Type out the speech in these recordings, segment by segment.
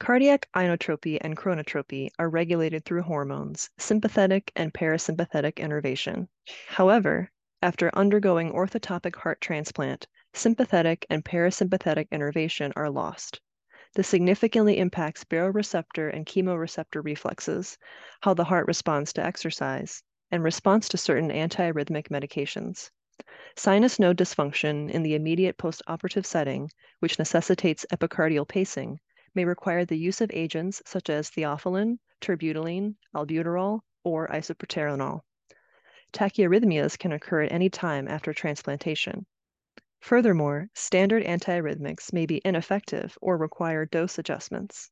Cardiac inotropy and chronotropy are regulated through hormones, sympathetic and parasympathetic innervation. However, after undergoing orthotopic heart transplant, sympathetic and parasympathetic innervation are lost. This significantly impacts baroreceptor and chemoreceptor reflexes, how the heart responds to exercise, and response to certain antiarrhythmic medications. Sinus node dysfunction in the immediate postoperative setting, which necessitates epicardial pacing, may require the use of agents such as theophylline, terbutaline, albuterol, or isoproterenol. Tachyarrhythmias can occur at any time after transplantation. Furthermore, standard antiarrhythmics may be ineffective or require dose adjustments.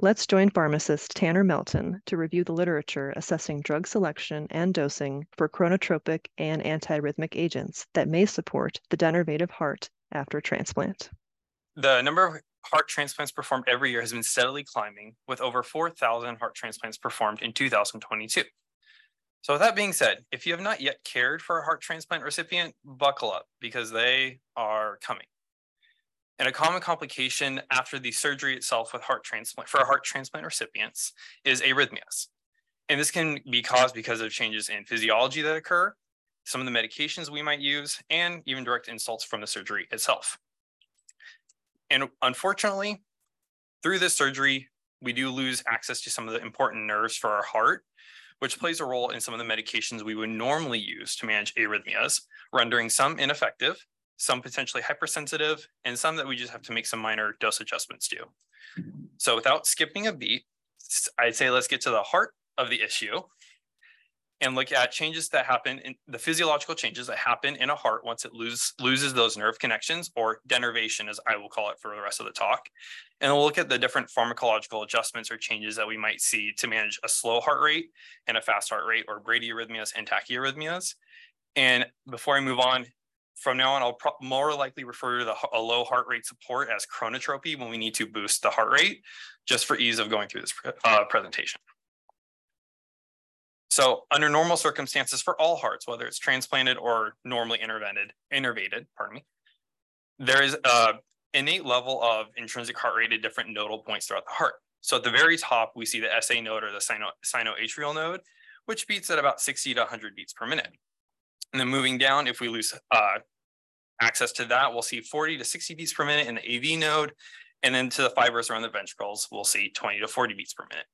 Let's join pharmacist Tanner Melton to review the literature assessing drug selection and dosing for chronotropic and antiarrhythmic agents that may support the denervated heart after transplant. The number heart transplants performed every year has been steadily climbing, with over 4,000 heart transplants performed in 2022. So, with that being said, if you have not yet cared for a heart transplant recipient, buckle up because they are coming. And a common complication after the surgery itself with heart transplant for heart transplant recipients is arrhythmias. And this can be caused because of changes in physiology that occur, some of the medications we might use, and even direct insults from the surgery itself. And unfortunately, through this surgery, we do lose access to some of the important nerves for our heart, which plays a role in some of the medications we would normally use to manage arrhythmias, rendering some ineffective, some potentially hypersensitive, and some that we just have to make some minor dose adjustments to. Mm-hmm. So without skipping a beat, I'd say let's get to the heart of the issue and look at changes that happen in the physiological changes that happen in a heart once it lose, loses those nerve connections or denervation as I will call it for the rest of the talk. And we'll look at the different pharmacological adjustments or changes that we might see to manage a slow heart rate and a fast heart rate or bradyarrhythmias and tachyarrhythmias. And before I move on, from now on, I'll pro- more likely refer to the, a low heart rate support as chronotropy when we need to boost the heart rate, just for ease of going through this uh, presentation. So under normal circumstances for all hearts, whether it's transplanted or normally intervented, innervated, pardon me, there is a innate level of intrinsic heart rate at different nodal points throughout the heart. So at the very top, we see the SA node or the sino, sinoatrial node, which beats at about 60 to 100 beats per minute. And then moving down, if we lose uh, access to that, we'll see 40 to 60 beats per minute in the AV node. And then to the fibers around the ventricles, we'll see 20 to 40 beats per minute.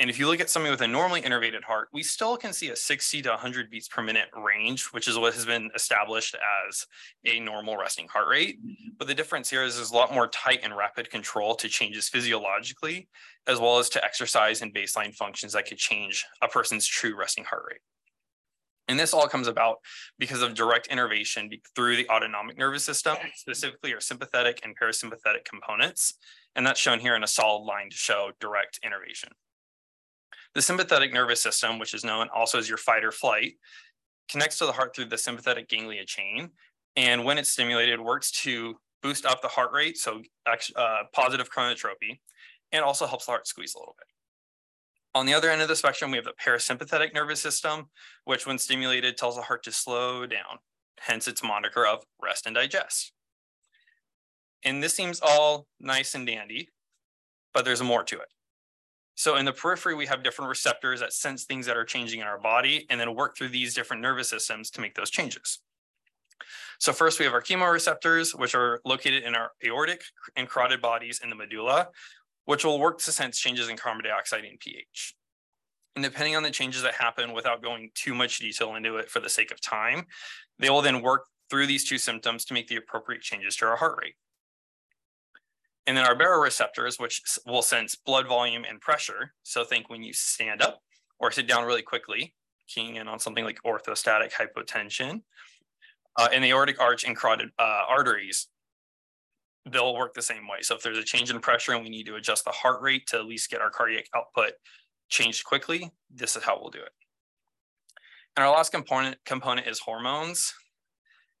And if you look at somebody with a normally innervated heart, we still can see a 60 to 100 beats per minute range, which is what has been established as a normal resting heart rate. Mm-hmm. But the difference here is there's a lot more tight and rapid control to changes physiologically, as well as to exercise and baseline functions that could change a person's true resting heart rate. And this all comes about because of direct innervation through the autonomic nervous system, specifically our sympathetic and parasympathetic components. And that's shown here in a solid line to show direct innervation. The sympathetic nervous system, which is known also as your fight or flight, connects to the heart through the sympathetic ganglia chain. And when it's stimulated, works to boost up the heart rate, so uh, positive chronotropy, and also helps the heart squeeze a little bit. On the other end of the spectrum, we have the parasympathetic nervous system, which when stimulated tells the heart to slow down, hence its moniker of rest and digest. And this seems all nice and dandy, but there's more to it. So in the periphery, we have different receptors that sense things that are changing in our body and then work through these different nervous systems to make those changes. So first we have our chemoreceptors, which are located in our aortic and carotid bodies in the medulla, which will work to sense changes in carbon dioxide and pH. And depending on the changes that happen without going too much detail into it for the sake of time, they will then work through these two symptoms to make the appropriate changes to our heart rate. And then our baroreceptors, which will sense blood volume and pressure. So think when you stand up or sit down really quickly, keying in on something like orthostatic hypotension, uh, and the aortic arch and carotid uh, arteries they'll work the same way. So if there's a change in pressure and we need to adjust the heart rate to at least get our cardiac output changed quickly, this is how we'll do it. And our last component component is hormones.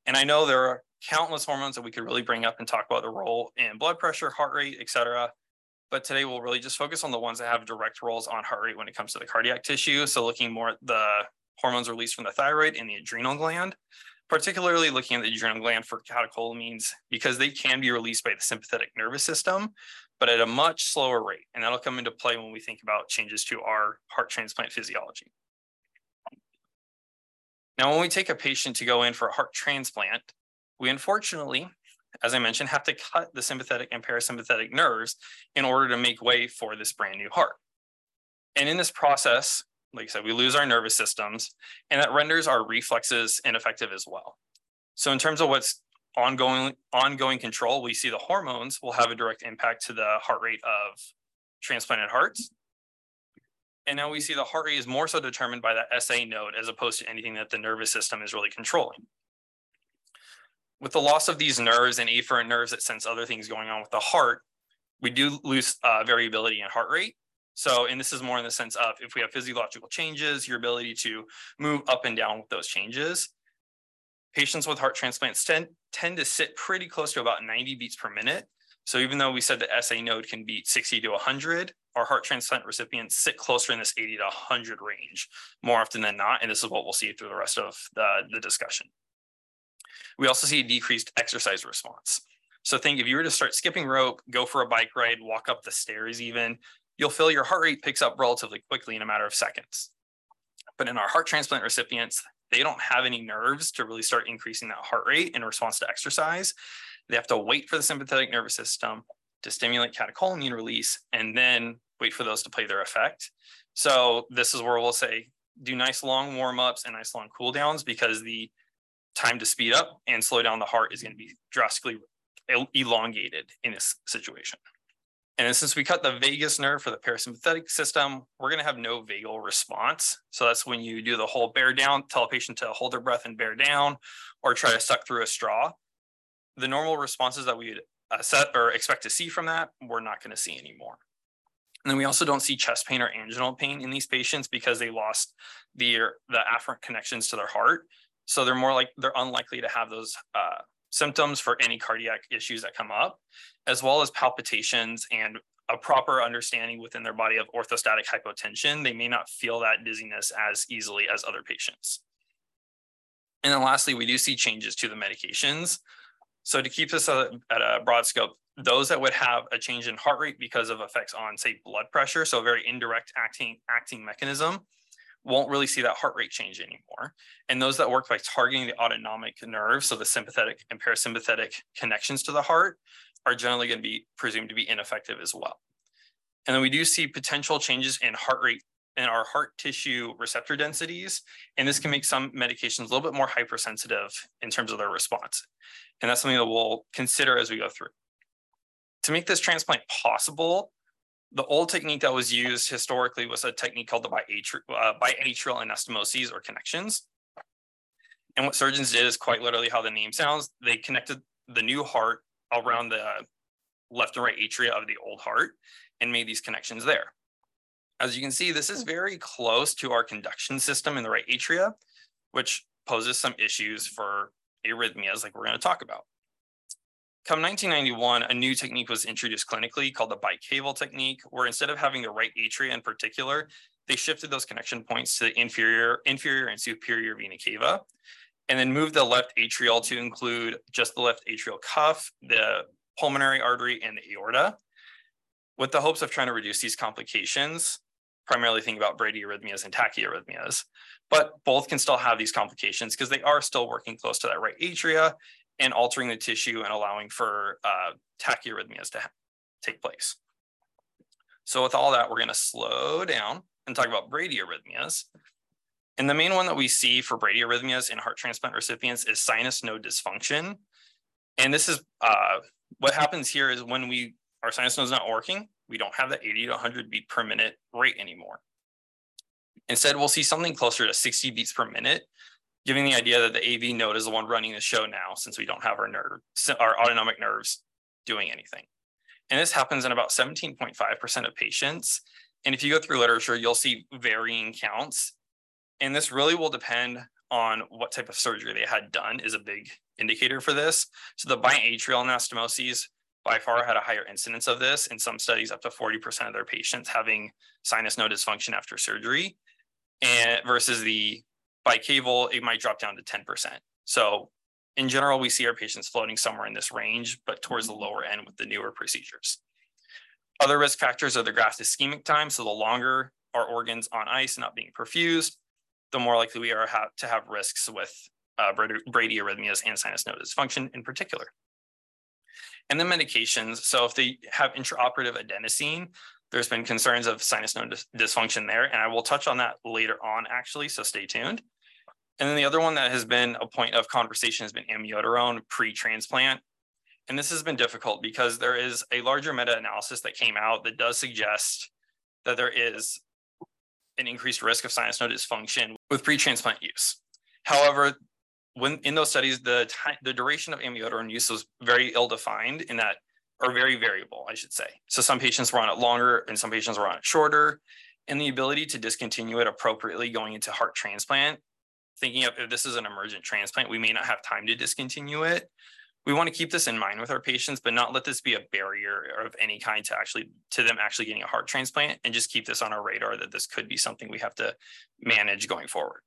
And I know there are countless hormones that we could really bring up and talk about the role in blood pressure, heart rate, et cetera. But today we'll really just focus on the ones that have direct roles on heart rate when it comes to the cardiac tissue. So looking more at the hormones released from the thyroid and the adrenal gland, particularly looking at the adrenal gland for catecholamines because they can be released by the sympathetic nervous system, but at a much slower rate. And that'll come into play when we think about changes to our heart transplant physiology. Now, when we take a patient to go in for a heart transplant, we unfortunately, as I mentioned, have to cut the sympathetic and parasympathetic nerves in order to make way for this brand new heart. And in this process, like I said, we lose our nervous systems, and that renders our reflexes ineffective as well. So in terms of what's ongoing ongoing control, we see the hormones will have a direct impact to the heart rate of transplanted hearts. And now we see the heart rate is more so determined by that SA node as opposed to anything that the nervous system is really controlling. With the loss of these nerves and afferent nerves that sense other things going on with the heart, we do lose uh, variability in heart rate. So, and this is more in the sense of if we have physiological changes, your ability to move up and down with those changes. Patients with heart transplants tend, tend to sit pretty close to about 90 beats per minute. So even though we said the SA node can beat 60 to 100, our heart transplant recipients sit closer in this 80 to 100 range more often than not. And this is what we'll see through the rest of the, the discussion. We also see a decreased exercise response. So think if you were to start skipping rope, go for a bike ride, walk up the stairs even, you'll feel your heart rate picks up relatively quickly in a matter of seconds. But in our heart transplant recipients, they don't have any nerves to really start increasing that heart rate in response to exercise. They have to wait for the sympathetic nervous system to stimulate catecholamine release and then wait for those to play their effect. So this is where we'll say do nice long warm-ups and nice long cool downs because the time to speed up and slow down the heart is going to be drastically elongated in this situation. And since we cut the vagus nerve for the parasympathetic system, we're going to have no vagal response. So that's when you do the whole bear down, tell a patient to hold their breath and bear down, or try to suck through a straw. The normal responses that we would set or expect to see from that, we're not going to see anymore. And then we also don't see chest pain or anginal pain in these patients because they lost the, the afferent connections to their heart. So they're more like, they're unlikely to have those uh, symptoms for any cardiac issues that come up, as well as palpitations and a proper understanding within their body of orthostatic hypotension. They may not feel that dizziness as easily as other patients. And then lastly, we do see changes to the medications. So to keep this at a broad scope, those that would have a change in heart rate because of effects on, say, blood pressure, so a very indirect acting, acting mechanism, won't really see that heart rate change anymore. And those that work by targeting the autonomic nerve, so the sympathetic and parasympathetic connections to the heart, are generally going to be presumed to be ineffective as well. And then we do see potential changes in heart rate in our heart tissue receptor densities. And this can make some medications a little bit more hypersensitive in terms of their response. And that's something that we'll consider as we go through. To make this transplant possible, the old technique that was used historically was a technique called the biatrial, uh, biatrial anastomoses or connections. And what surgeons did is quite literally how the name sounds. They connected the new heart around the left and right atria of the old heart and made these connections there. As you can see, this is very close to our conduction system in the right atria, which poses some issues for arrhythmias like we're going to talk about. Come 1991, a new technique was introduced clinically called the bicaval technique, where instead of having the right atria in particular, they shifted those connection points to the inferior, inferior and superior vena cava, and then moved the left atrial to include just the left atrial cuff, the pulmonary artery, and the aorta, with the hopes of trying to reduce these complications, primarily think about bradyarrhythmias and tachyarrhythmias. But both can still have these complications because they are still working close to that right atria and altering the tissue and allowing for uh, tachyarrhythmias to take place. So with all that, we're going to slow down and talk about bradyarrhythmias. And the main one that we see for bradyarrhythmias in heart transplant recipients is sinus node dysfunction. And this is uh, what happens here is when we our sinus node is not working, we don't have the 80 to 100 beat per minute rate anymore. Instead, we'll see something closer to 60 beats per minute, giving the idea that the AV node is the one running the show now, since we don't have our nerve, our autonomic nerves doing anything. And this happens in about 17.5% of patients. And if you go through literature, you'll see varying counts. And this really will depend on what type of surgery they had done is a big indicator for this. So the biatrial anastomoses by far had a higher incidence of this. In some studies, up to 40% of their patients having sinus node dysfunction after surgery, and versus the bicaval, it might drop down to 10%. So in general, we see our patients floating somewhere in this range, but towards the lower end with the newer procedures. Other risk factors are the graft ischemic time. So the longer our organs on ice not being perfused, the more likely we are to have risks with uh, bradyarrhythmias and sinus node dysfunction in particular. And then medications. So if they have intraoperative adenosine, there's been concerns of sinus node dysfunction there. And I will touch on that later on, actually. So stay tuned. And then the other one that has been a point of conversation has been amiodarone pre-transplant. And this has been difficult because there is a larger meta-analysis that came out that does suggest that there is an increased risk of sinus node dysfunction with pre-transplant use. However, when in those studies, the time, the duration of amiodarone use was very ill-defined in that, or very variable, I should say. So some patients were on it longer and some patients were on it shorter. And the ability to discontinue it appropriately going into heart transplant, thinking of if this is an emergent transplant, we may not have time to discontinue it. We want to keep this in mind with our patients, but not let this be a barrier of any kind to actually to them actually getting a heart transplant and just keep this on our radar that this could be something we have to manage going forward.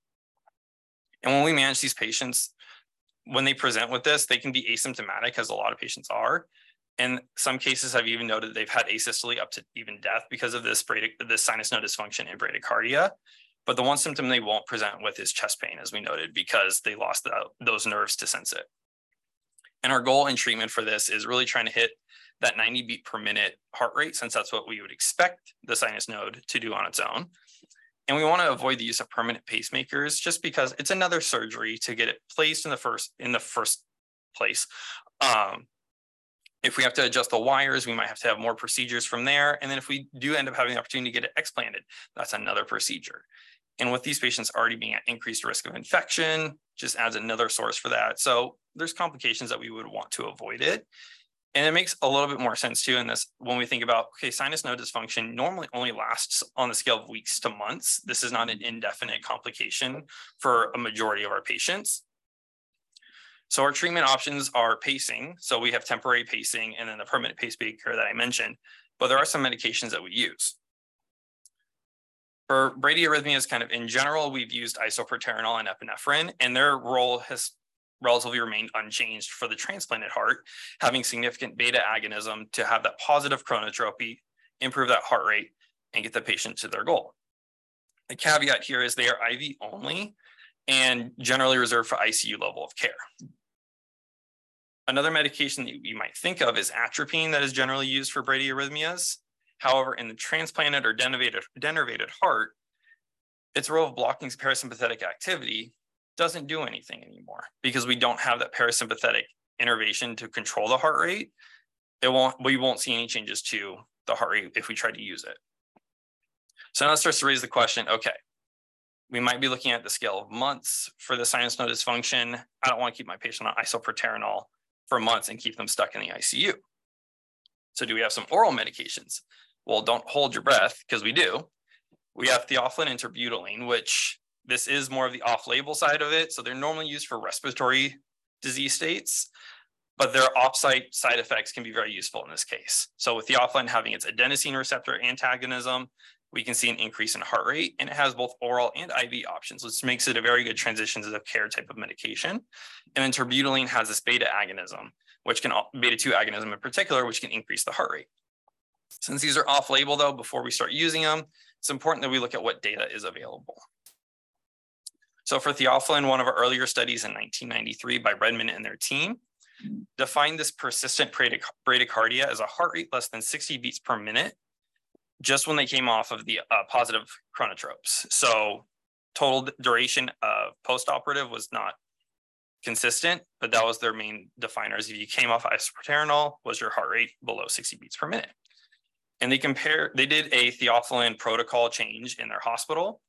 And when we manage these patients, when they present with this, they can be asymptomatic, as a lot of patients are. And some cases have even noted they've had asystole up to even death because of this, this sinus node dysfunction and bradycardia. But the one symptom they won't present with is chest pain, as we noted, because they lost the, those nerves to sense it. And our goal in treatment for this is really trying to hit that 90 beat per minute heart rate, since that's what we would expect the sinus node to do on its own. And we want to avoid the use of permanent pacemakers just because it's another surgery to get it placed in the first in the first place. Um, if we have to adjust the wires, we might have to have more procedures from there. And then if we do end up having the opportunity to get it explanted, that's another procedure. And with these patients already being at increased risk of infection, just adds another source for that. So there's complications that we would want to avoid it. And it makes a little bit more sense too in this when we think about, okay, sinus node dysfunction normally only lasts on the scale of weeks to months. This is not an indefinite complication for a majority of our patients. So our treatment options are pacing. So we have temporary pacing and then the permanent pacemaker that I mentioned, but there are some medications that we use. For bradyarrhythmias, kind of in general, we've used isoproterenol and epinephrine, and their role has relatively remained unchanged for the transplanted heart, having significant beta agonism to have that positive chronotropy, improve that heart rate, and get the patient to their goal. The caveat here is they are IV only and generally reserved for ICU level of care. Another medication that you might think of is atropine that is generally used for bradyarrhythmias. However, in the transplanted or denervated, denervated heart, its role of blocking parasympathetic activity doesn't do anything anymore because we don't have that parasympathetic innervation to control the heart rate. It won't, we won't see any changes to the heart rate if we try to use it. So now it starts to raise the question, okay, we might be looking at the scale of months for the sinus node dysfunction. I don't want to keep my patient on isoproterenol for months and keep them stuck in the ICU. So do we have some oral medications? Well, don't hold your breath because we do. We have theophylline and terbutaline, which this is more of the off-label side of it. So they're normally used for respiratory disease states, but their off-site side effects can be very useful in this case. So with theophylline having its adenosine receptor antagonism, we can see an increase in heart rate and it has both oral and IV options, which makes it a very good transition to the care type of medication. And then terbutaline has this beta agonism, which can beta 2 agonism in particular, which can increase the heart rate. Since these are off label though, before we start using them, it's important that we look at what data is available. So for theophylline, one of our earlier studies in 1993 by Redmond and their team defined this persistent bradycardia as a heart rate less than 60 beats per minute, just when they came off of the uh, positive chronotropes. So total duration of postoperative was not consistent, but that was their main definers. If you came off isoproterenol, was your heart rate below 60 beats per minute? And they compare, they did a theophylline protocol change in their hospital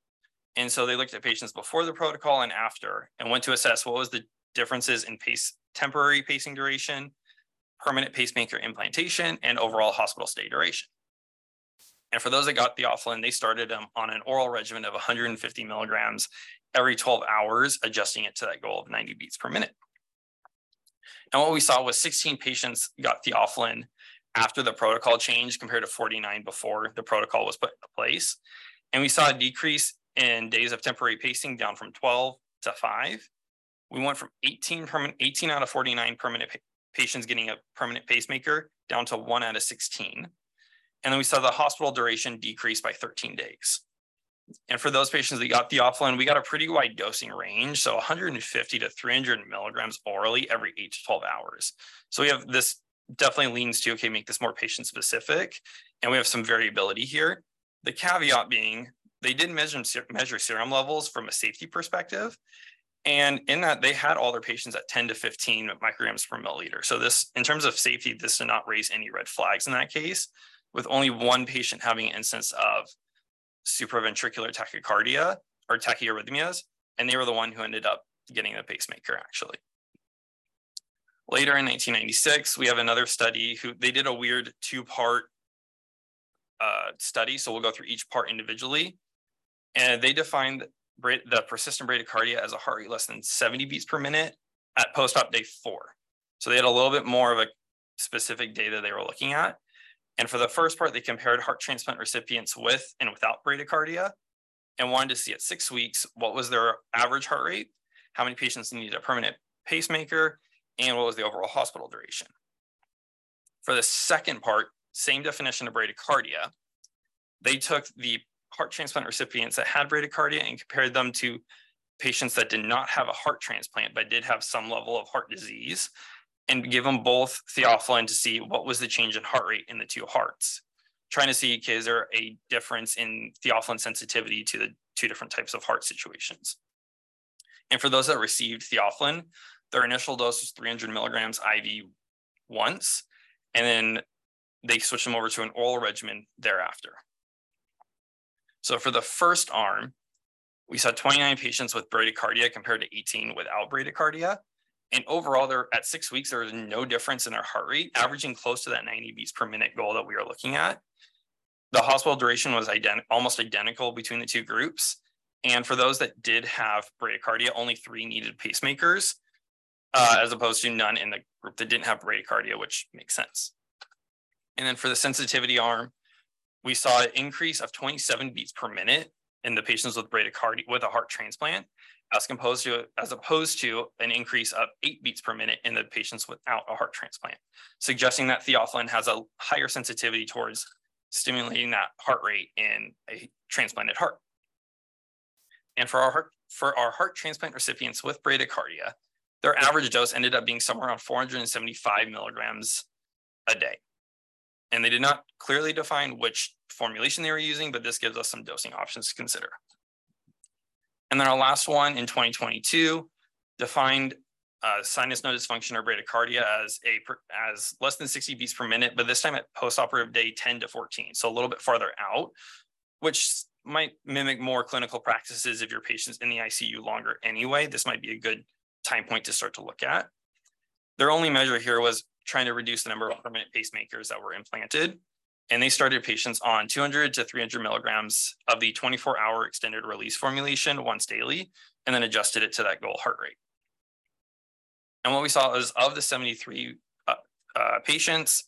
and so they looked at patients before the protocol and after and went to assess what was the differences in pace, temporary pacing duration, permanent pacemaker implantation, and overall hospital stay duration. And for those that got theophylline, they started them on an oral regimen of 150 milligrams every 12 hours, adjusting it to that goal of 90 beats per minute. And what we saw was 16 patients got theophylline after the protocol change compared to 49 before the protocol was put into place. And we saw a decrease in days of temporary pacing down from 12 to five. We went from 18 permanent, 18 out of 49 permanent pa patients getting a permanent pacemaker down to one out of 16. And then we saw the hospital duration decrease by 13 days. And for those patients that got theophylline, we got a pretty wide dosing range. So 150 to 300 milligrams orally every eight to 12 hours. So we have this definitely leans to, okay, make this more patient specific. And we have some variability here. The caveat being they did measure, measure serum levels from a safety perspective. And in that, they had all their patients at 10 to 15 micrograms per milliliter. So this, in terms of safety, this did not raise any red flags in that case, with only one patient having an instance of supraventricular tachycardia or tachyarrhythmias, and they were the one who ended up getting the pacemaker actually. Later in 1996, we have another study who they did a weird two-part uh, study. So we'll go through each part individually. And they defined the persistent bradycardia as a heart rate less than 70 beats per minute at post-op day four. So they had a little bit more of a specific data they were looking at. And for the first part, they compared heart transplant recipients with and without bradycardia and wanted to see at six weeks what was their average heart rate, how many patients needed a permanent pacemaker, and what was the overall hospital duration. For the second part, same definition of bradycardia, they took the heart transplant recipients that had bradycardia and compared them to patients that did not have a heart transplant but did have some level of heart disease and give them both theophylline to see what was the change in heart rate in the two hearts. Trying to see okay, is there a difference in theophylline sensitivity to the two different types of heart situations? And for those that received theophylline their initial dose was 300 milligrams iv once and then they switched them over to an oral regimen thereafter so for the first arm, we saw 29 patients with bradycardia compared to 18 without bradycardia. And overall, there at six weeks, there was no difference in their heart rate, averaging close to that 90 beats per minute goal that we were looking at. The hospital duration was ident- almost identical between the two groups. And for those that did have bradycardia, only three needed pacemakers, uh, as opposed to none in the group that didn't have bradycardia, which makes sense. And then for the sensitivity arm, we saw an increase of 27 beats per minute in the patients with bradycardia with a heart transplant, as opposed to as opposed to an increase of eight beats per minute in the patients without a heart transplant, suggesting that theophylline has a higher sensitivity towards stimulating that heart rate in a transplanted heart. And for our heart, for our heart transplant recipients with bradycardia, their average dose ended up being somewhere around 475 milligrams a day. And they did not clearly define which formulation they were using, but this gives us some dosing options to consider. And then our last one in 2022 defined uh, sinus node dysfunction or bradycardia as a as less than 60 beats per minute, but this time at postoperative day 10 to 14, so a little bit farther out, which might mimic more clinical practices if your patient's in the ICU longer anyway. This might be a good time point to start to look at. Their only measure here was trying to reduce the number of permanent pacemakers that were implanted. And they started patients on 200 to 300 milligrams of the 24 hour extended release formulation once daily, and then adjusted it to that goal heart rate. And what we saw is of the 73 uh, uh, patients,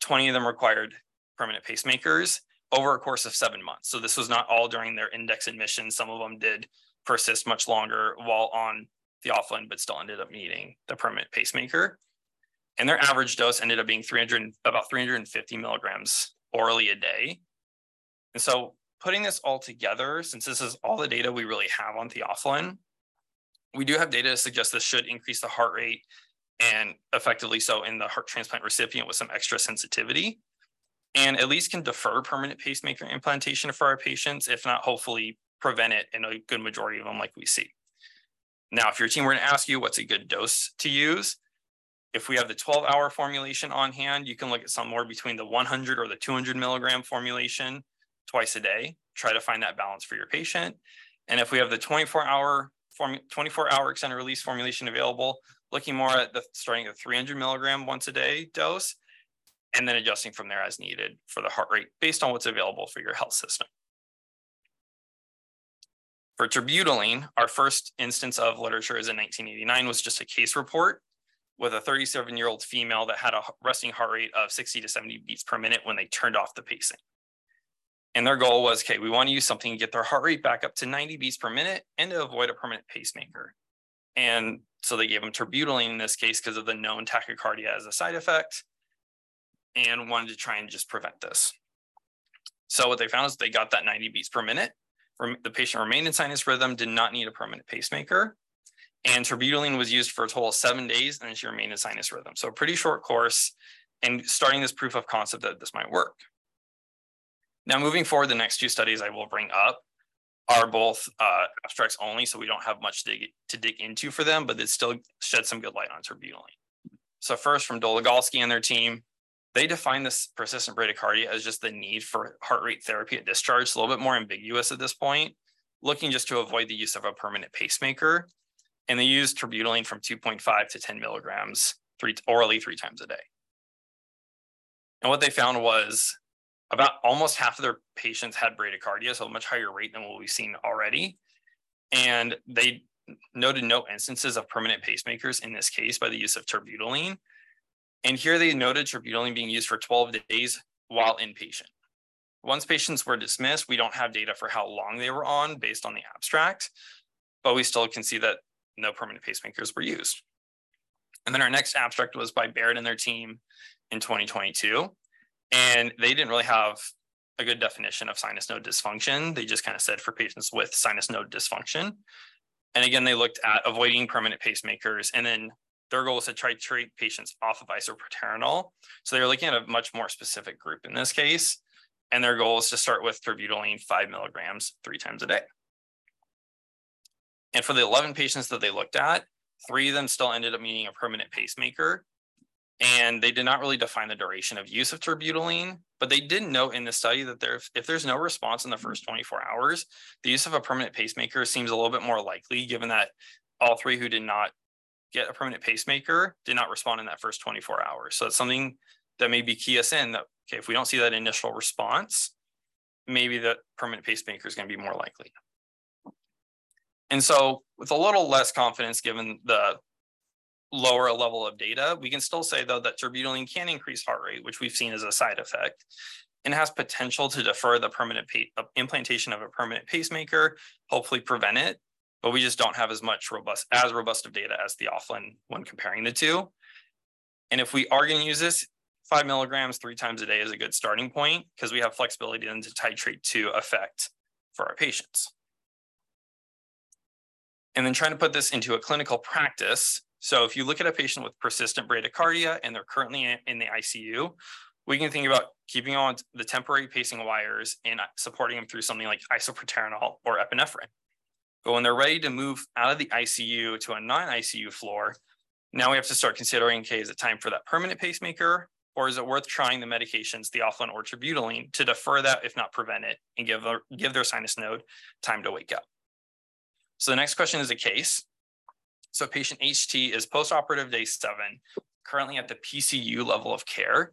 20 of them required permanent pacemakers over a course of seven months. So this was not all during their index admission. Some of them did persist much longer while on theophylline, but still ended up needing the permanent pacemaker. And their average dose ended up being 300 about 350 milligrams orally a day. And so putting this all together since this is all the data we really have on theophylline we do have data to suggest this should increase the heart rate and effectively so in the heart transplant recipient with some extra sensitivity. And at least can defer permanent pacemaker implantation for our patients if not hopefully prevent it in a good majority of them like we see now if your team were to ask you what's a good dose to use if we have the 12 hour formulation on hand, you can look at somewhere between the 100 or the 200 milligram formulation twice a day. Try to find that balance for your patient. And if we have the 24 hour form, 24 hour extended release formulation available, looking more at the starting at 300 milligram once a day dose, and then adjusting from there as needed for the heart rate based on what's available for your health system. For terbutaline, our first instance of literature is in 1989 was just a case report with a 37 year old female that had a resting heart rate of 60 to 70 beats per minute when they turned off the pacing. And their goal was, okay, we want to use something to get their heart rate back up to 90 beats per minute and to avoid a permanent pacemaker. And so they gave them terbutaline in this case because of the known tachycardia as a side effect and wanted to try and just prevent this. So what they found is they got that 90 beats per minute. The patient remained in sinus rhythm, did not need a permanent pacemaker. And terbutaline was used for a total of seven days and she remained in sinus rhythm. So a pretty short course and starting this proof of concept that this might work. Now, moving forward, the next two studies I will bring up are both uh, abstracts only, so we don't have much to dig, to dig into for them, but it still shed some good light on terbutaline. So first, from Doligalski and their team, they define this persistent bradycardia as just the need for heart rate therapy at discharge. It's a little bit more ambiguous at this point, looking just to avoid the use of a permanent pacemaker. And they use terbutaline from 2.5 to 10 milligrams three, orally three times a day. And what they found was about almost half of their patients had bradycardia, so a much higher rate than what we've seen already. And they noted no instances of permanent pacemakers in this case by the use of terbutaline. And here they noted terbutaline being used for 12 days while inpatient. Once patients were dismissed, we don't have data for how long they were on based on the abstract, but we still can see that no permanent pacemakers were used. And then our next abstract was by Baird and their team in 2022. And they didn't really have a good definition of sinus node dysfunction. They just kind of said for patients with sinus node dysfunction. And again, they looked at avoiding permanent pacemakers. And then their goal was to try to treat patients off of isoproterenol. So they were looking at a much more specific group in this case. And their goal is to start with terbutaline five milligrams three times a day. And for the 11 patients that they looked at, three of them still ended up needing a permanent pacemaker. And they did not really define the duration of use of terbutaline, but they did note in the study that there, if there's no response in the first 24 hours, the use of a permanent pacemaker seems a little bit more likely, given that all three who did not get a permanent pacemaker did not respond in that first 24 hours. So it's something that maybe key us in that, okay, if we don't see that initial response, maybe the permanent pacemaker is going to be more likely. And so with a little less confidence, given the lower level of data, we can still say though that terbutaline can increase heart rate, which we've seen as a side effect, and has potential to defer the permanent uh, implantation of a permanent pacemaker, hopefully prevent it. But we just don't have as much robust as robust of data as theophylline when comparing the two. And if we are going to use this, five milligrams three times a day is a good starting point because we have flexibility then to titrate to effect for our patients. And then trying to put this into a clinical practice, so if you look at a patient with persistent bradycardia and they're currently in the ICU, we can think about keeping on the temporary pacing wires and supporting them through something like isoproterenol or epinephrine. But when they're ready to move out of the ICU to a non-ICU floor, now we have to start considering, okay, is it time for that permanent pacemaker? Or is it worth trying the medications, theophylline or terbutaline, to defer that, if not prevent it, and give give their sinus node time to wake up? So the next question is a case. So patient HT is postoperative day seven, currently at the PCU level of care,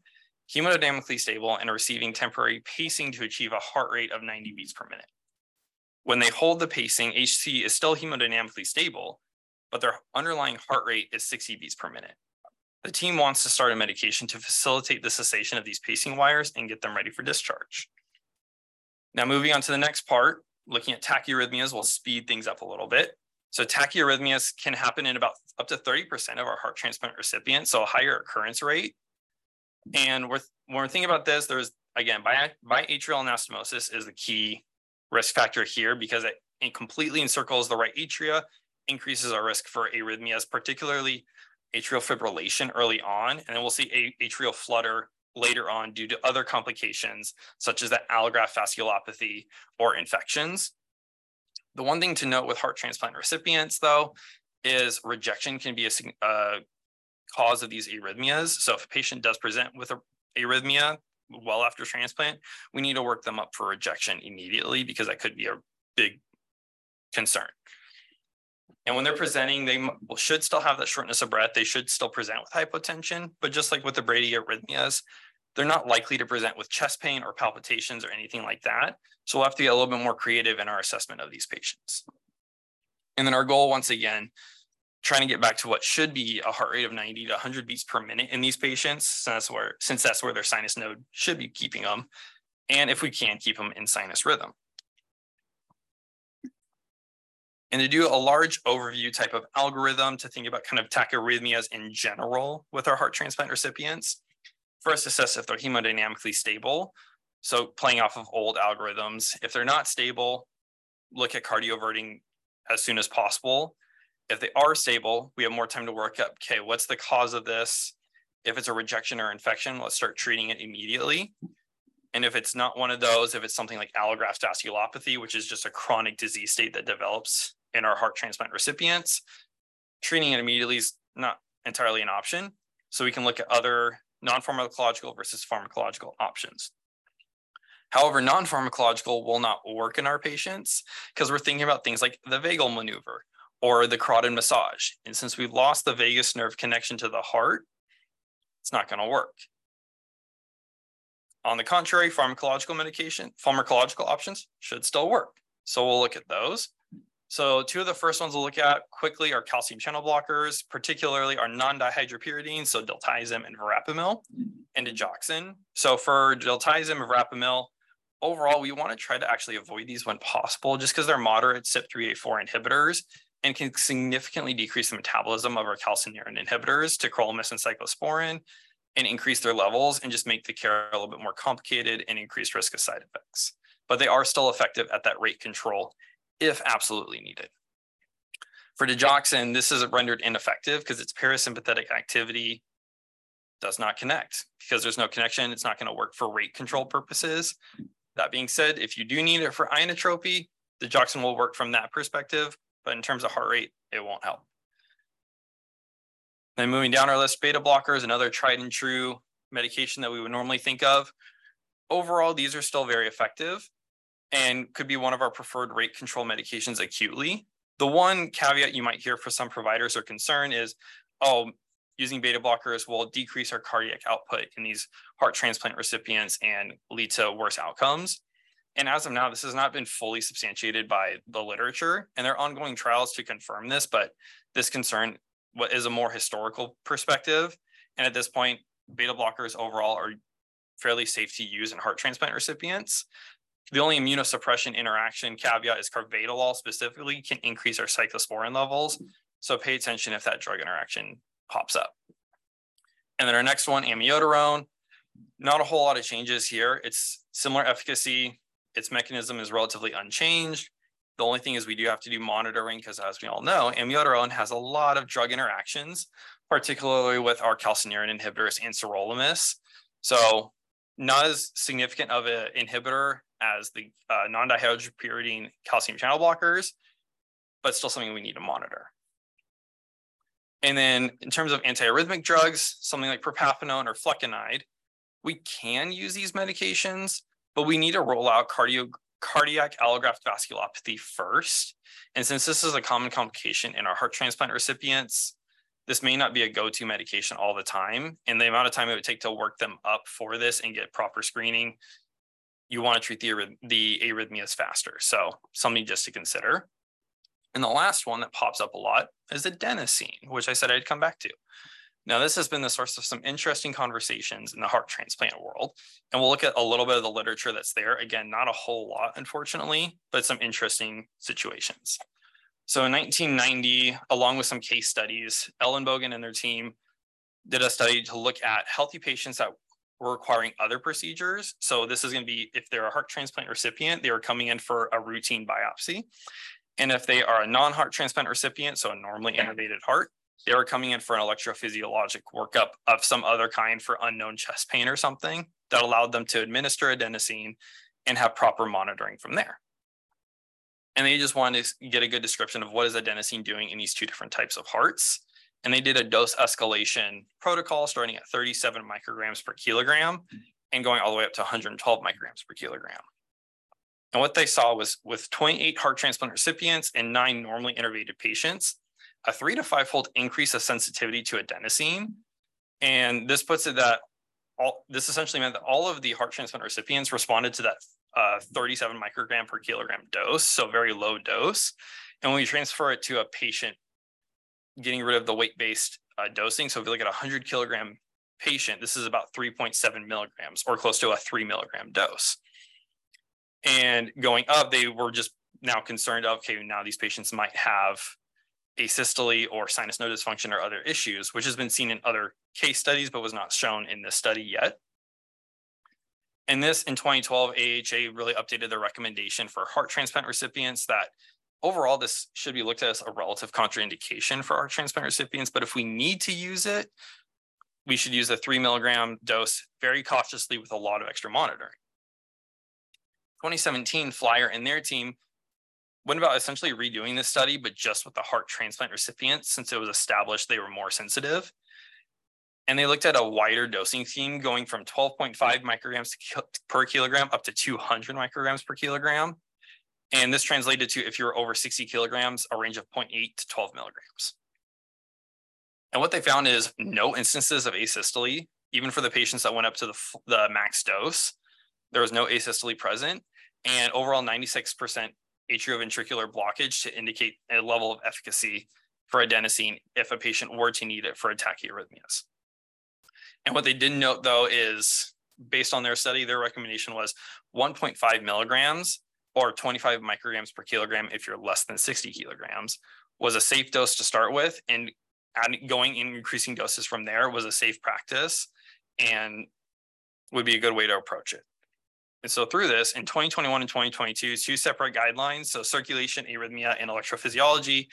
hemodynamically stable and receiving temporary pacing to achieve a heart rate of 90 beats per minute. When they hold the pacing, HC is still hemodynamically stable, but their underlying heart rate is 60 beats per minute. The team wants to start a medication to facilitate the cessation of these pacing wires and get them ready for discharge. Now, moving on to the next part, looking at tachyarrhythmias will speed things up a little bit. So tachyarrhythmias can happen in about up to 30% of our heart transplant recipients, so a higher occurrence rate. And we're, when we're thinking about this, there's, again, biatrial anastomosis is the key risk factor here because it, completely encircles the right atria, increases our risk for arrhythmias, particularly atrial fibrillation early on. And then we'll see atrial flutter later on due to other complications such as the allograft vasculopathy or infections. The one thing to note with heart transplant recipients, though, is rejection can be a uh, cause of these arrhythmias. So if a patient does present with a arrhythmia well after transplant, we need to work them up for rejection immediately because that could be a big concern. And when they're presenting, they should still have that shortness of breath. They should still present with hypotension, but just like with the bradyarrhythmias, they're not likely to present with chest pain or palpitations or anything like that. So we'll have to get a little bit more creative in our assessment of these patients. And then our goal, once again, trying to get back to what should be a heart rate of 90 to 100 beats per minute in these patients, since that's where, since that's where their sinus node should be keeping them. And if we can keep them in sinus rhythm. And to do a large overview type of algorithm to think about kind of tachyarrhythmias in general with our heart transplant recipients, first assess if they're hemodynamically stable. So playing off of old algorithms, if they're not stable, look at cardioverting as soon as possible. If they are stable, we have more time to work up, okay, what's the cause of this? If it's a rejection or infection, let's start treating it immediately. And if it's not one of those, if it's something like allograft vasculopathy, which is just a chronic disease state that develops in our heart transplant recipients, treating it immediately is not entirely an option. So we can look at other non-pharmacological versus pharmacological options. However, non-pharmacological will not work in our patients because we're thinking about things like the vagal maneuver or the carotid massage. And since we've lost the vagus nerve connection to the heart, it's not going to work. On the contrary, pharmacological medication, pharmacological options should still work. So we'll look at those. So two of the first ones we'll look at quickly are calcium channel blockers, particularly our non-dihydropyridine, so diltiazem and verapamil, and digoxin. So for diltiazem and verapamil, overall, we want to try to actually avoid these when possible, just because they're moderate CYP3A4 inhibitors and can significantly decrease the metabolism of our calcineurin inhibitors, to tacrolimus and cyclosporin, and increase their levels and just make the care a little bit more complicated and increased risk of side effects. But they are still effective at that rate control if absolutely needed. For digoxin, this is rendered ineffective because its parasympathetic activity does not connect. Because there's no connection, it's not going to work for rate control purposes. That being said, if you do need it for inotropy, digoxin will work from that perspective, but in terms of heart rate, it won't help. Then moving down our list, beta blockers, another tried and true medication that we would normally think of. Overall, these are still very effective and could be one of our preferred rate control medications acutely. The one caveat you might hear for some providers or concern is, oh, using beta blockers will decrease our cardiac output in these heart transplant recipients and lead to worse outcomes. And as of now, this has not been fully substantiated by the literature, and there are ongoing trials to confirm this, but this concern is a more historical perspective. And at this point, beta blockers overall are fairly safe to use in heart transplant recipients. The only immunosuppression interaction caveat is carvedilol specifically can increase our cyclosporin levels. So pay attention if that drug interaction pops up. And then our next one, amiodarone. Not a whole lot of changes here. It's similar efficacy. Its mechanism is relatively unchanged. The only thing is we do have to do monitoring because as we all know, amiodarone has a lot of drug interactions, particularly with our calcineurin inhibitors and sirolimus. So not as significant of an inhibitor as the uh, non-dihydropyridine calcium channel blockers, but still something we need to monitor. And then in terms of antiarrhythmic drugs, something like propafenone or flecainide, we can use these medications, but we need to roll out cardio, cardiac allograft vasculopathy first. And since this is a common complication in our heart transplant recipients, this may not be a go-to medication all the time. And the amount of time it would take to work them up for this and get proper screening, you want to treat the, the arrhythmias faster. So something just to consider. And the last one that pops up a lot is adenosine, which I said I'd come back to. Now, this has been the source of some interesting conversations in the heart transplant world. And we'll look at a little bit of the literature that's there. Again, not a whole lot, unfortunately, but some interesting situations. So in 1990, along with some case studies, Ellenbogen and their team did a study to look at healthy patients that were requiring other procedures. So this is going to be if they're a heart transplant recipient, they were coming in for a routine biopsy. And if they are a non-heart transplant recipient, so a normally innervated heart, they were coming in for an electrophysiologic workup of some other kind for unknown chest pain or something that allowed them to administer adenosine and have proper monitoring from there. And they just wanted to get a good description of what is adenosine doing in these two different types of hearts. And they did a dose escalation protocol starting at 37 micrograms per kilogram and going all the way up to 112 micrograms per kilogram. And what they saw was with 28 heart transplant recipients and nine normally innervated patients, a three to five fold increase of sensitivity to adenosine. And this puts it that all this essentially meant that all of the heart transplant recipients responded to that uh, 37 microgram per kilogram dose, so very low dose. And when we transfer it to a patient getting rid of the weight-based uh, dosing, so if you look at a 100 kilogram patient, this is about 3.7 milligrams or close to a three milligram dose. And going up, they were just now concerned of, okay, now these patients might have asystole or sinus node dysfunction or other issues, which has been seen in other case studies, but was not shown in this study yet. And this in 2012, AHA really updated their recommendation for heart transplant recipients that overall this should be looked at as a relative contraindication for our transplant recipients. But if we need to use it, we should use a three milligram dose very cautiously with a lot of extra monitoring. 2017, Flyer and their team went about essentially redoing this study, but just with the heart transplant recipients, since it was established they were more sensitive. And they looked at a wider dosing scheme going from 12.5 hmm. micrograms per kilogram up to 200 micrograms per kilogram. And this translated to, if you're over 60 kilograms, a range of 0.8 to 12 milligrams. And what they found is no instances of asystole, even for the patients that went up to the, the max dose, there was no asystole present and overall 96% atrioventricular blockage to indicate a level of efficacy for adenosine if a patient were to need it for tachyarrhythmias. And what they didn't note though is based on their study, their recommendation was 1.5 milligrams or 25 micrograms per kilogram if you're less than 60 kilograms was a safe dose to start with. And going in increasing doses from there was a safe practice and would be a good way to approach it. And so through this, in 2021 and 2022, two separate guidelines, so circulation, arrhythmia, and electrophysiology,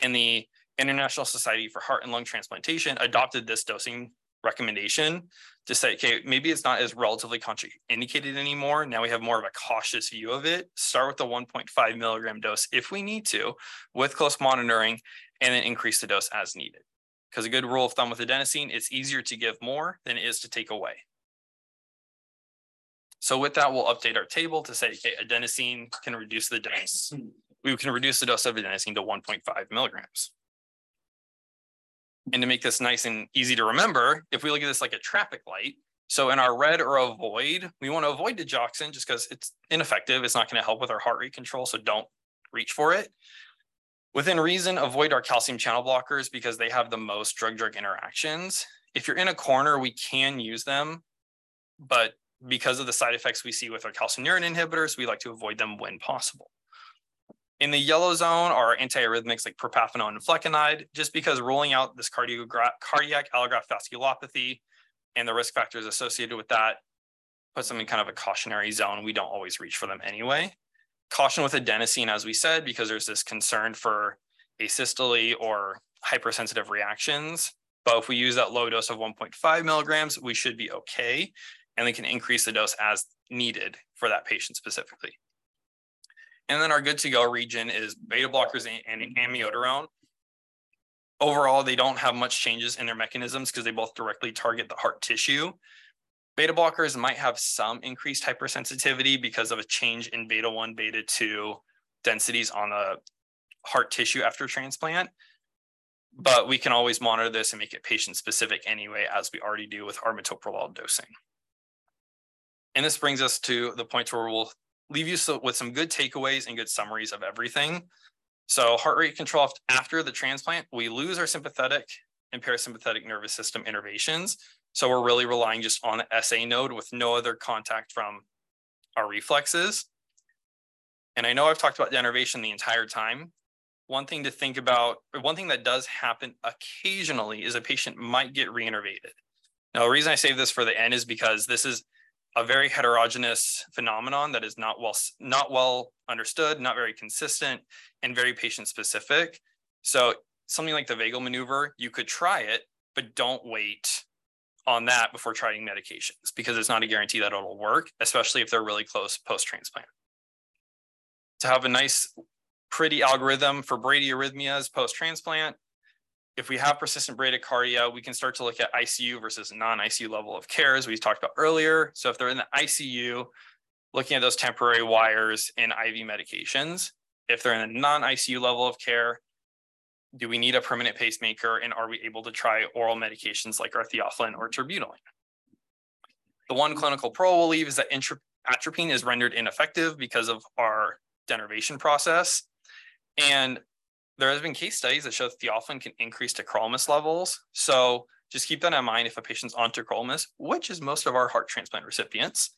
and the International Society for Heart and Lung Transplantation adopted this dosing recommendation to say, okay, maybe it's not as relatively contraindicated anymore. Now we have more of a cautious view of it. Start with the 1.5 milligram dose if we need to, with close monitoring, and then increase the dose as needed. Because a good rule of thumb with adenosine, it's easier to give more than it is to take away. So with that, we'll update our table to say, okay, adenosine can reduce the dose. We can reduce the dose of adenosine to 1.5 milligrams. And to make this nice and easy to remember, if we look at this like a traffic light, so in our red or avoid, we want to avoid digoxin just because it's ineffective. It's not going to help with our heart rate control, so don't reach for it. Within reason, avoid our calcium channel blockers because they have the most drug-drug interactions. If you're in a corner, we can use them, but because of the side effects we see with our calcineurin inhibitors, we like to avoid them when possible. In the yellow zone are antiarrhythmics like propafenone and flecainide, just because ruling out this cardiac allograft vasculopathy and the risk factors associated with that puts them in kind of a cautionary zone. We don't always reach for them anyway. Caution with adenosine, as we said, because there's this concern for asystole or hypersensitive reactions. But if we use that low dose of 1.5 milligrams, we should be okay and they can increase the dose as needed for that patient specifically. And then our good to go region is beta blockers and amiodarone. Overall, they don't have much changes in their mechanisms because they both directly target the heart tissue. Beta blockers might have some increased hypersensitivity because of a change in beta 1, beta 2 densities on the heart tissue after transplant. But we can always monitor this and make it patient specific anyway, as we already do with our dosing. And this brings us to the point where we'll leave you so, with some good takeaways and good summaries of everything. So heart rate control after the transplant, we lose our sympathetic and parasympathetic nervous system innervations. So we're really relying just on the SA node with no other contact from our reflexes. And I know I've talked about denervation the entire time. One thing to think about, one thing that does happen occasionally is a patient might get reinnervated. Now, the reason I save this for the end is because this is a very heterogeneous phenomenon that is not well not well understood, not very consistent, and very patient specific. So something like the vagal maneuver, you could try it, but don't wait on that before trying medications because it's not a guarantee that it'll work, especially if they're really close post transplant. To have a nice, pretty algorithm for bradyarrhythmias post transplant, if we have persistent bradycardia, we can start to look at ICU versus non-ICU level of care, as we talked about earlier. So if they're in the ICU, looking at those temporary wires and IV medications. If they're in a non-ICU level of care, do we need a permanent pacemaker and are we able to try oral medications like our theophylline or terbutaline? The one clinical pro we'll leave is that atropine is rendered ineffective because of our denervation process. And there has been case studies that show that theophylline can increase tacrolimus levels. So just keep that in mind if a patient's on tacrolimus, which is most of our heart transplant recipients,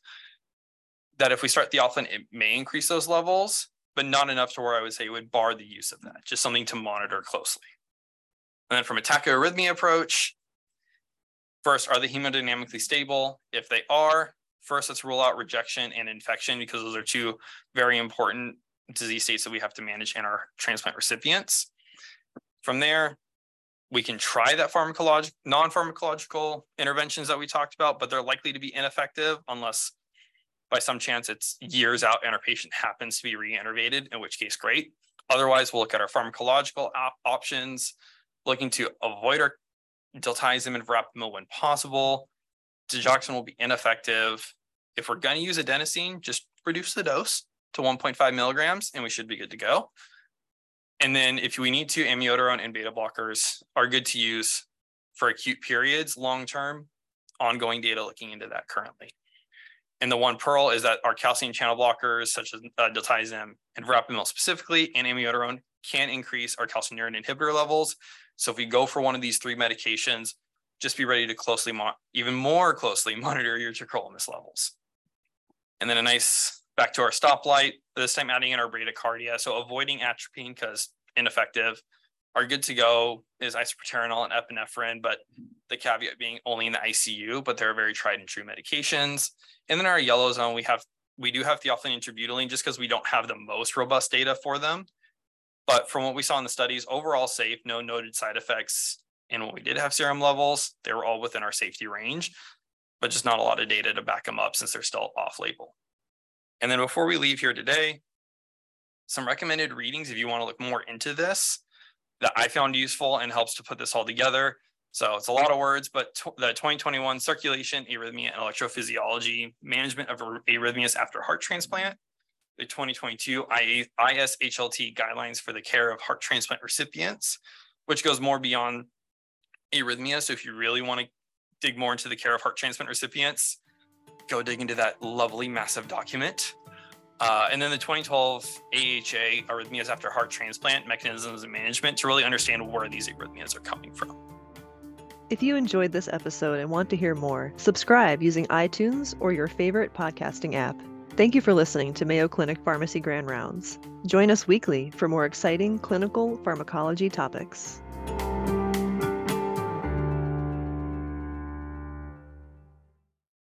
that if we start theophylline, it may increase those levels, but not enough to where I would say it would bar the use of that, just something to monitor closely. And then from a tachyarrhythmia approach, first, are they hemodynamically stable? If they are, first let's rule out rejection and infection because those are two very important disease states that we have to manage in our transplant recipients. From there, we can try that pharmacologic non-pharmacological interventions that we talked about, but they're likely to be ineffective unless by some chance it's years out and our patient happens to be reinnervated, in which case great. Otherwise, we'll look at our pharmacological op options, looking to avoid our diltiazem and verapamil when possible. Digoxin will be ineffective. If we're going to use adenosine, just reduce the dose to 1.5 milligrams and we should be good to go. And then if we need to, amiodarone and beta blockers are good to use for acute periods, long term, ongoing data looking into that currently. And the one pearl is that our calcium channel blockers, such as uh, diltiazem and verapamil specifically, and amiodarone can increase our calcium calcineurin inhibitor levels. So if we go for one of these three medications, just be ready to closely, even more closely monitor your tacrolimus levels. And then a nice back to our stoplight, this time adding in our bradycardia. So avoiding atropine because ineffective. Our good to go is isoproterenol and epinephrine, but the caveat being only in the ICU, but they're very tried and true medications. And then our yellow zone, we have we do have theophylline and terbutaline just because we don't have the most robust data for them. But from what we saw in the studies, overall safe, no noted side effects. And when we did have serum levels, they were all within our safety range, but just not a lot of data to back them up since they're still off label. And then before we leave here today, some recommended readings if you want to look more into this that I found useful and helps to put this all together. So it's a lot of words, but the 2021 circulation, arrhythmia, and electrophysiology management of arrhythmias after heart transplant, the 2022 ISHLT guidelines for the care of heart transplant recipients, which goes more beyond arrhythmia. So if you really want to dig more into the care of heart transplant recipients, go dig into that lovely massive document. Uh, and then the 2012 AHA arrhythmias after heart transplant mechanisms and management to really understand where these arrhythmias are coming from. If you enjoyed this episode and want to hear more, subscribe using iTunes or your favorite podcasting app. Thank you for listening to Mayo Clinic Pharmacy Grand Rounds. Join us weekly for more exciting clinical pharmacology topics.